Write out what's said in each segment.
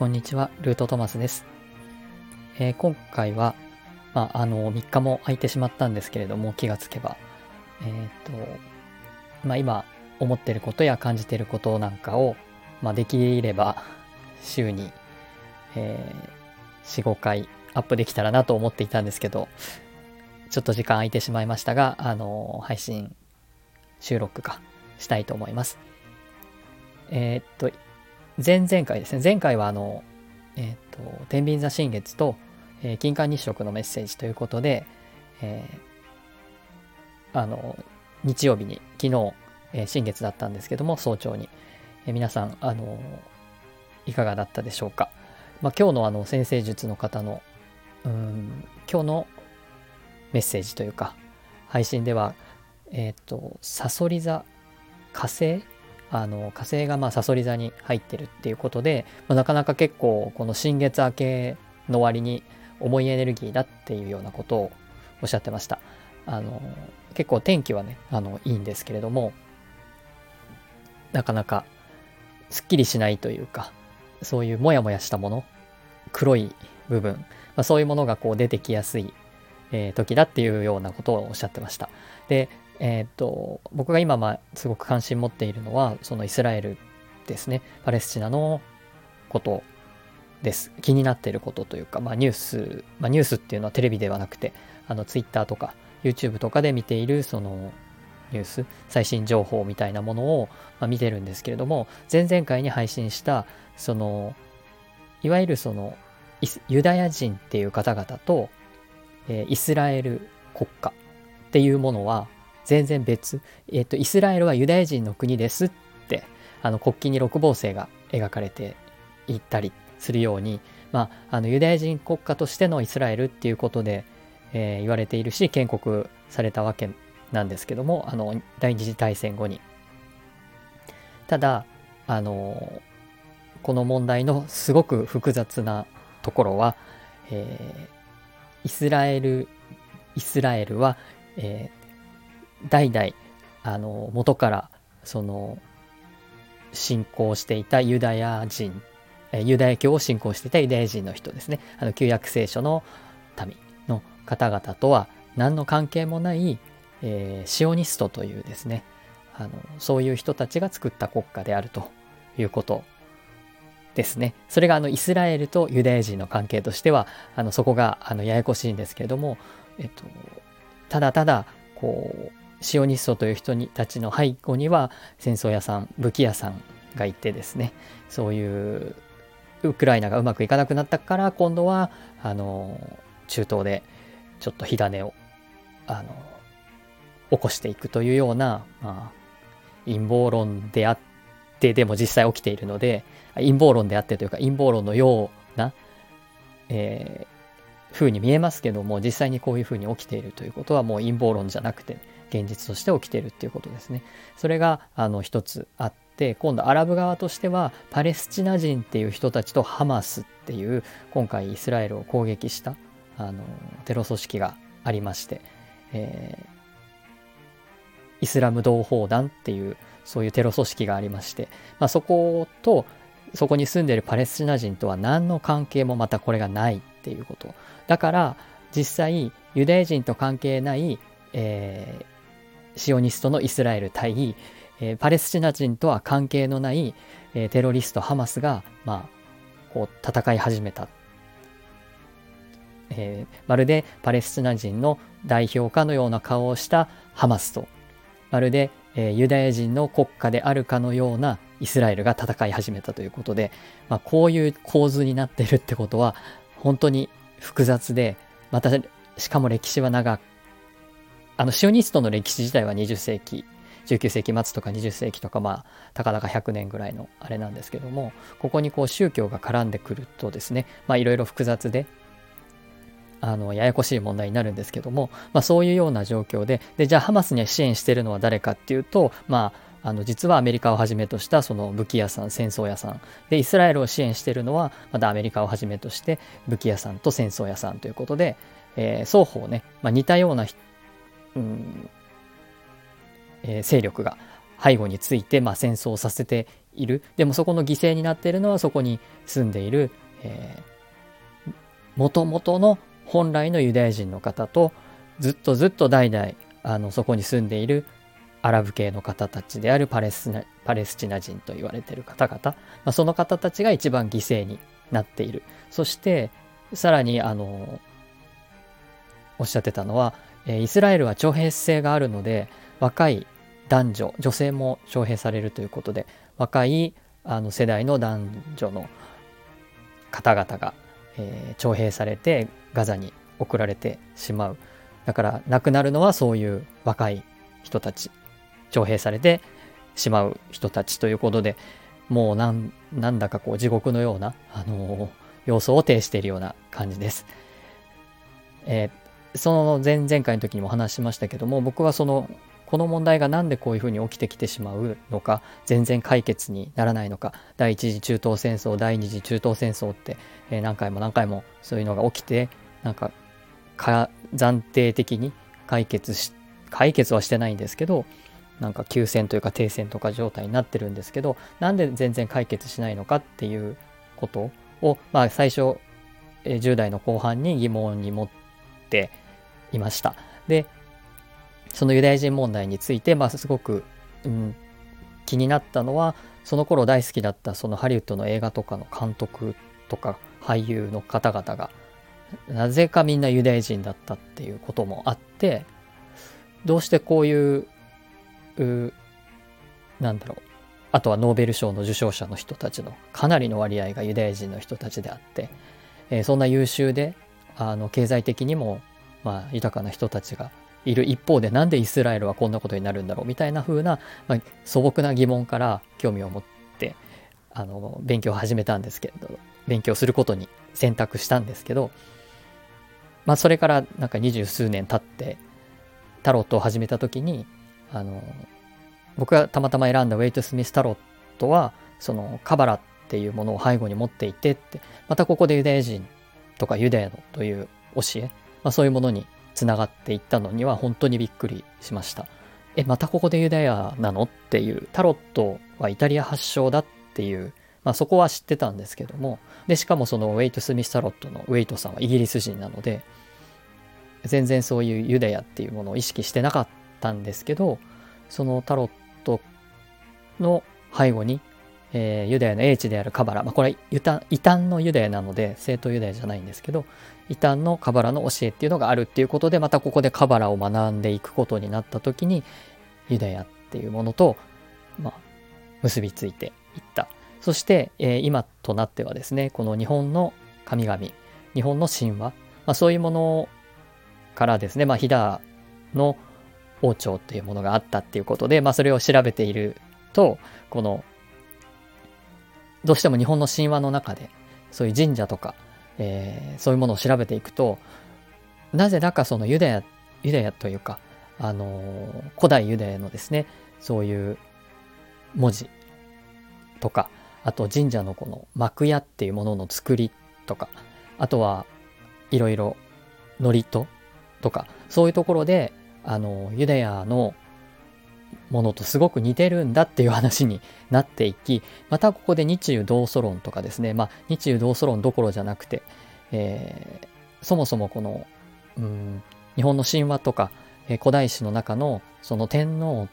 こんにちは、ルートトマスです。えー、今回は、まあ、あの、3日も空いてしまったんですけれども、気がつけば、えっ、と、まあ、今、思ってることや感じてることなんかを、まあ、できれば、週に、えー、4、5回アップできたらなと思っていたんですけど、ちょっと時間空いてしまいましたが、あの、配信、収録か、したいと思います。えー、っと、前々回ですね。前回はあの、えっ、ー、と、天秤座新月と、えー、金環日食のメッセージということで、えー、あの、日曜日に、昨日、えー、新月だったんですけども、早朝に。えー、皆さん、あのいかがだったでしょうか。まあ、今日のあの、先生術の方の、うん、今日のメッセージというか、配信では、えっ、と、サソリ座、火星あの火星がまあサソリ座に入ってるっていうことで、まあ、なかなか結構この新月明けの割に重いエネルギーだっていうようなことをおっしゃってました。あの結構天気はねあのいいんですけれどもなかなかすっきりしないというかそういうモヤモヤしたもの黒い部分、まあ、そういうものがこう出てきやすい、えー、時だっていうようなことをおっしゃってました。でえっ、と、僕が今、まあ、すごく関心持っているのは、そのイスラエルですね、パレスチナのことです。気になっていることというか、まあ、ニュース、まあ、ニュースっていうのはテレビではなくて、あの、ツイッターとか、YouTube とかで見ている、その、ニュース、最新情報みたいなものを、まあ、見てるんですけれども、前々回に配信した、その、いわゆるその、ユダヤ人っていう方々と、えー、イスラエル国家っていうものは、全然別。えっ、と、イスラエルはユダヤ人の国ですって、あの、国旗に六芒星が描かれていったりするように、まあ、あの、ユダヤ人国家としてのイスラエルっていうことで、えー、言われているし、建国されたわけなんですけども、あの、第二次大戦後に。ただ、あの、この問題のすごく複雑なところは、えー、イスラエル、イスラエルは、えー、代々あの元からその信仰していたユダヤ人ユダヤ教を信仰していたユダヤ人の人ですねあの旧約聖書の民の方々とは何の関係もない、えー、シオニストというですねあのそういう人たちが作った国家であるということですね。それがあのイスラエルとユダヤ人の関係としてはあのそこがあのややこしいんですけれども、えっと、ただただこうシオニストという人にたちの背後には戦争屋さん武器屋さんがいてですね。そういうウクライナがうまくいかなくなったから今度はあの中東でちょっと火種をあの起こしていくというような、まあ、陰謀論であってでも実際起きているので陰謀論であってというか陰謀論のような、えー、風に見えますけども実際にこういう風に起きているということはもう陰謀論じゃなくて現実として起きてるっていうことですね。それがあの一つあって今度アラブ側としてはパレスチナ人っていう人たちとハマスっていう今回イスラエルを攻撃したあのテロ組織がありまして、えー、イスラム同胞団っていうそういうテロ組織がありまして、まあ、そことそこに住んでるパレスチナ人とは何の関係もまたこれがないっていうこと。だから実際ユダヤ人と関係ない、えシオニストのイスラエル対、えー、パレスチナ人とは関係のない、えー、テロリストハマスが、まあ、こう戦い始めた。えー、まるでパレスチナ人の代表かのような顔をしたハマスと、まるで、えー、ユダヤ人の国家であるかのようなイスラエルが戦い始めたということで、まあ、こういう構図になってるってことは本当に複雑でまたしかも歴史は長くあの、シオニストの歴史自体は20世紀、19世紀末とか20世紀とか、まあ、たかだか100年ぐらいのあれなんですけども、ここにこう宗教が絡んでくるとですね、まあ、いろいろ複雑で、あの、ややこしい問題になるんですけども、まあ、そういうような状況で、で、じゃあハマスに支援してるのは誰かっていうと、まあ、あの実はアメリカをはじめとしたその武器屋さん戦争屋さん。でイスラエルを支援してるのはまたアメリカをはじめとして武器屋さんと戦争屋さんということで、えー、双方ね、まあ、似たようなうん。えー、勢力が背後について、まあ、戦争をさせている。でもそこの犠牲になっているのはそこに住んでいる、えー、元々の本来のユダヤ人の方とずっとずっと代々あのそこに住んでいるアラブ系の方たちであるパレスパレスチナ人と言われている方々、まあ、その方たちが一番犠牲になっている。そしてさらにあのおっしゃってたのはイスラエルは徴兵制があるので若い男女女性も徴兵されるということで若いあの世代の男女の方々が、えー、徴兵されてガザに送られてしまうだから亡くなるのはそういう若い人たち徴兵されてしまう人たちということでもうなんなんだかこう地獄のような、あのー、様相を呈しているような感じです。えー、その前々回の時にも話しましたけども僕はそのこの問題が何でこういうふうに起きてきてしまうのか全然解決にならないのか第一次中東戦争第二次中東戦争って、え何回も何回もそういうのが起きてなんかか暫定的に解決し解決はしてないんですけどなんか休戦というか停戦とか状態になってるんですけどなんで全然解決しないのかっていうことを、まあ、最初10代の後半に疑問に持ってていました。でそのユダヤ人問題について、まあ、すごく、うん、気になったのはその頃大好きだったそのハリウッドの映画とかの監督とか俳優の方々がなぜかみんなユダヤ人だったっていうこともあってどうしてこういううなんだろうあとはノーベル賞の受賞者の人たちのかなりの割合がユダヤ人の人たちであって、えー、そんな優秀であの経済的にも、まあ、豊かな人たちがいる。一方でなんでイスラエルはこんなことになるんだろうみたいな風な、まあ、素朴な疑問から興味を持ってあの勉強を始めたんですけれど勉強することに選択したんですけどまあそれからなんか二十数年経ってタロットを始めた時にあの僕がたまたま選んだウェイト・スミス・タロットはそのカバラっていうものを背後に持っていてってまたここでユダヤ人とかユダヤのという教え、まあ、そういうものにつながっていったのには本当にびっくりしました。え、またここでユダヤなのっていう、タロットはイタリア発祥だっていう、まあそこは知ってたんですけども、で、しかもそのウェイト・スミス・タロットのウェイトさんはイギリス人なので、全然そういうユダヤっていうものを意識してなかったんですけど、そのタロットの背後に、えー、ユダヤの英知であるカバラ、まあ、これ異端のユダヤなので正統ユダヤじゃないんですけど異端のカバラの教えっていうのがあるっていうことでまたここでカバラを学んでいくことになった時にユダヤっていうものと、まあ、結びついていった。そして、えー、今となってはですねこの日本の神々日本の神話、まあ、そういうものからですね、まあ、飛騨の王朝っていうものがあったっていうことで、まあ、それを調べているとこのどうしても日本の神話の中でそういう神社とかえー、そういうものを調べていくとなぜだかそのユダヤユダヤというか、あの、古代ユダヤのですねそういう文字とかあと神社のこの幕屋っていうものの作りとかあとはいろいろ祝詞とかそういうところであのユダヤのものとすごく似てるんだっていう話になっていき、またここで日中同祖論とかですね、まあ日中同祖論どころじゃなくて、えー、そもそもこの、うん、日本の神話とか、えー、古代史の中のその天皇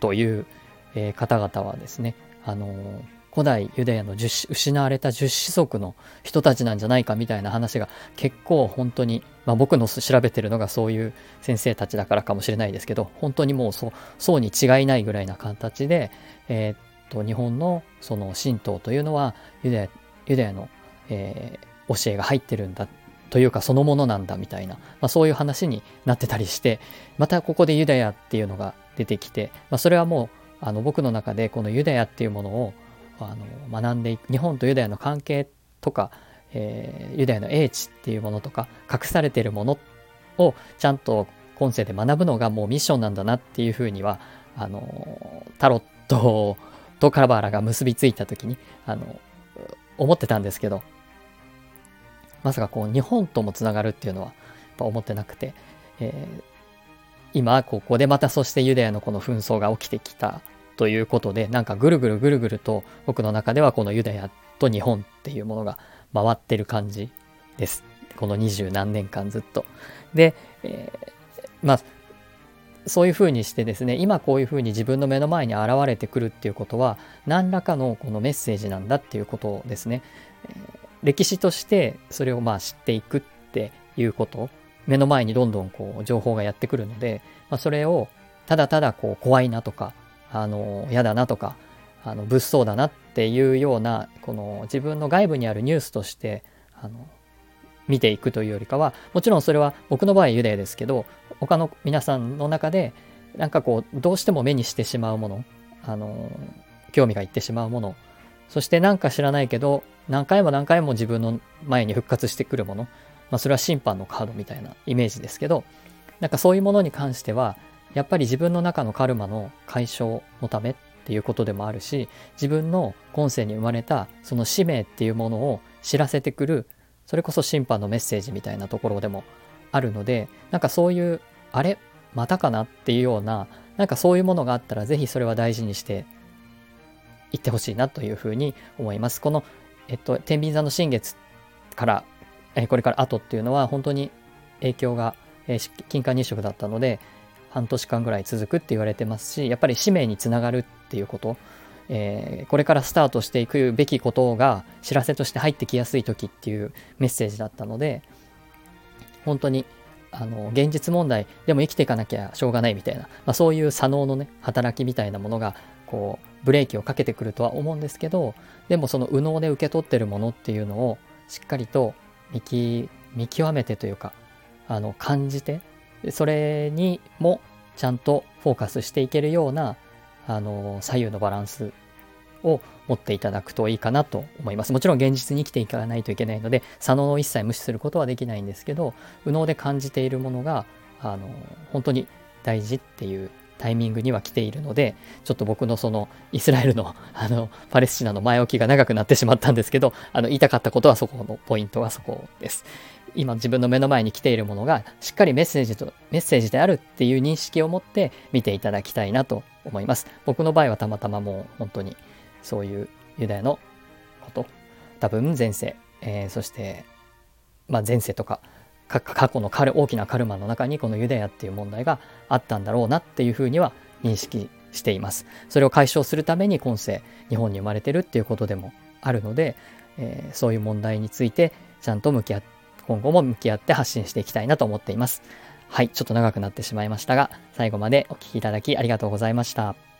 という、えー、方々はですね、あのー、古代ユダヤの失われた十子族の人たちなんじゃないかみたいな話が結構本当に、まあ、僕の調べてるのがそういう先生たちだからかもしれないですけど本当にもうそうそうに違いないぐらいな形で、えー、っと日本のその神道というのはユダヤユダヤの、えー、教えが入ってるんだというかそのものなんだみたいな、まあ、そういう話になってたりしてまたここでユダヤっていうのが出てきて、まあ、それはもうあの僕の中でこのユダヤっていうものをあの学んでいく日本とユダヤの関係とか、えー、ユダヤの英知っていうものとか隠されているものをちゃんと今世で学ぶのがもうミッションなんだなっていうふうにはあのタロットとカラバーラが結びついた時にあの思ってたんですけどまさかこう日本ともつながるっていうのはやっぱ思ってなくて、え今ここでまたそしてユダヤのこの紛争が起きてきたということでなんかぐるぐるぐるぐると僕の中ではこのユダヤと日本っていうものが回ってる感じです。この二十何年間ずっと。で、えー、まあそういうふうにしてですね今こういうふうに自分の目の前に現れてくるっていうことは何らかのこのメッセージなんだっていうことですね。歴史としてそれをまあ知っていくっていうこと目の前にどんどんこう情報がやってくるので、まあ、それをただただこう怖いなとかあの嫌だなとかあの物騒だなっていうようなこの自分の外部にあるニュースとしてあの見ていくというよりかはもちろんそれは僕の場合ユダヤですけど他の皆さんの中でなんかこうどうしても目にしてしまうものあの興味がいってしまうものそしてなんか知らないけど何回も何回も自分の前に復活してくるもの、まあ、それは審判のカードみたいなイメージですけどなんかそういうものに関してはやっぱり自分の中のカルマの解消のためっていうことでもあるし自分の今世に生まれたその使命っていうものを知らせてくるそれこそ審判のメッセージみたいなところでもあるのでなんかそういうあれ？またかなっていうようななんかそういうものがあったらぜひそれは大事にしていってほしいなというふうに思います。この、えっと、天秤座の新月から、えこれから後っていうのは本当に影響が、え金環日食だったので半年間ぐらい続くって言われてますしやっぱり使命につながるっていうこと、えー、これからスタートしていくべきことが知らせとして入ってきやすい時っていうメッセージだったので本当にあの現実問題でも生きていかなきゃしょうがないみたいな、まあ、そういう左脳のね働きみたいなものがこうブレーキをかけてくるとは思うんですけどでもその右脳で受け取ってるものっていうのをしっかりと見見極めてというかあの感じてそれにもちゃんとフォーカスしていけるようなあの左右のバランスを持っていただくといいかなと思います。もちろん現実に生きていかないといけないので、左脳を一切無視することはできないんですけど、右脳で感じているものが、あの、本当に大事っていうタイミングには来ているので、ちょっと僕のそのイスラエルの あのパレスチナの前置きが長くなってしまったんですけど、あの言いたかったことはそこのポイントはそこです。今自分の目の前に来ているものがしっかりメッセージとメッセージであるっていう認識を持って見ていただきたいなと思います。僕の場合はたまたまもう本当にそういうユダヤのこと、多分前世、えー、そして、まあ、前世とか過去の大きなカルマの中にこのユダヤっていう問題があったんだろうなっていうふうには認識しています。それを解消するために今世日本に生まれてるっていうことでもあるので、えー、そういう問題についてちゃんと向き合って今後も向き合って発信していきたいなと思っています。はい、ちょっと長くなってしまいましたが、最後までお聴きいただきありがとうございました。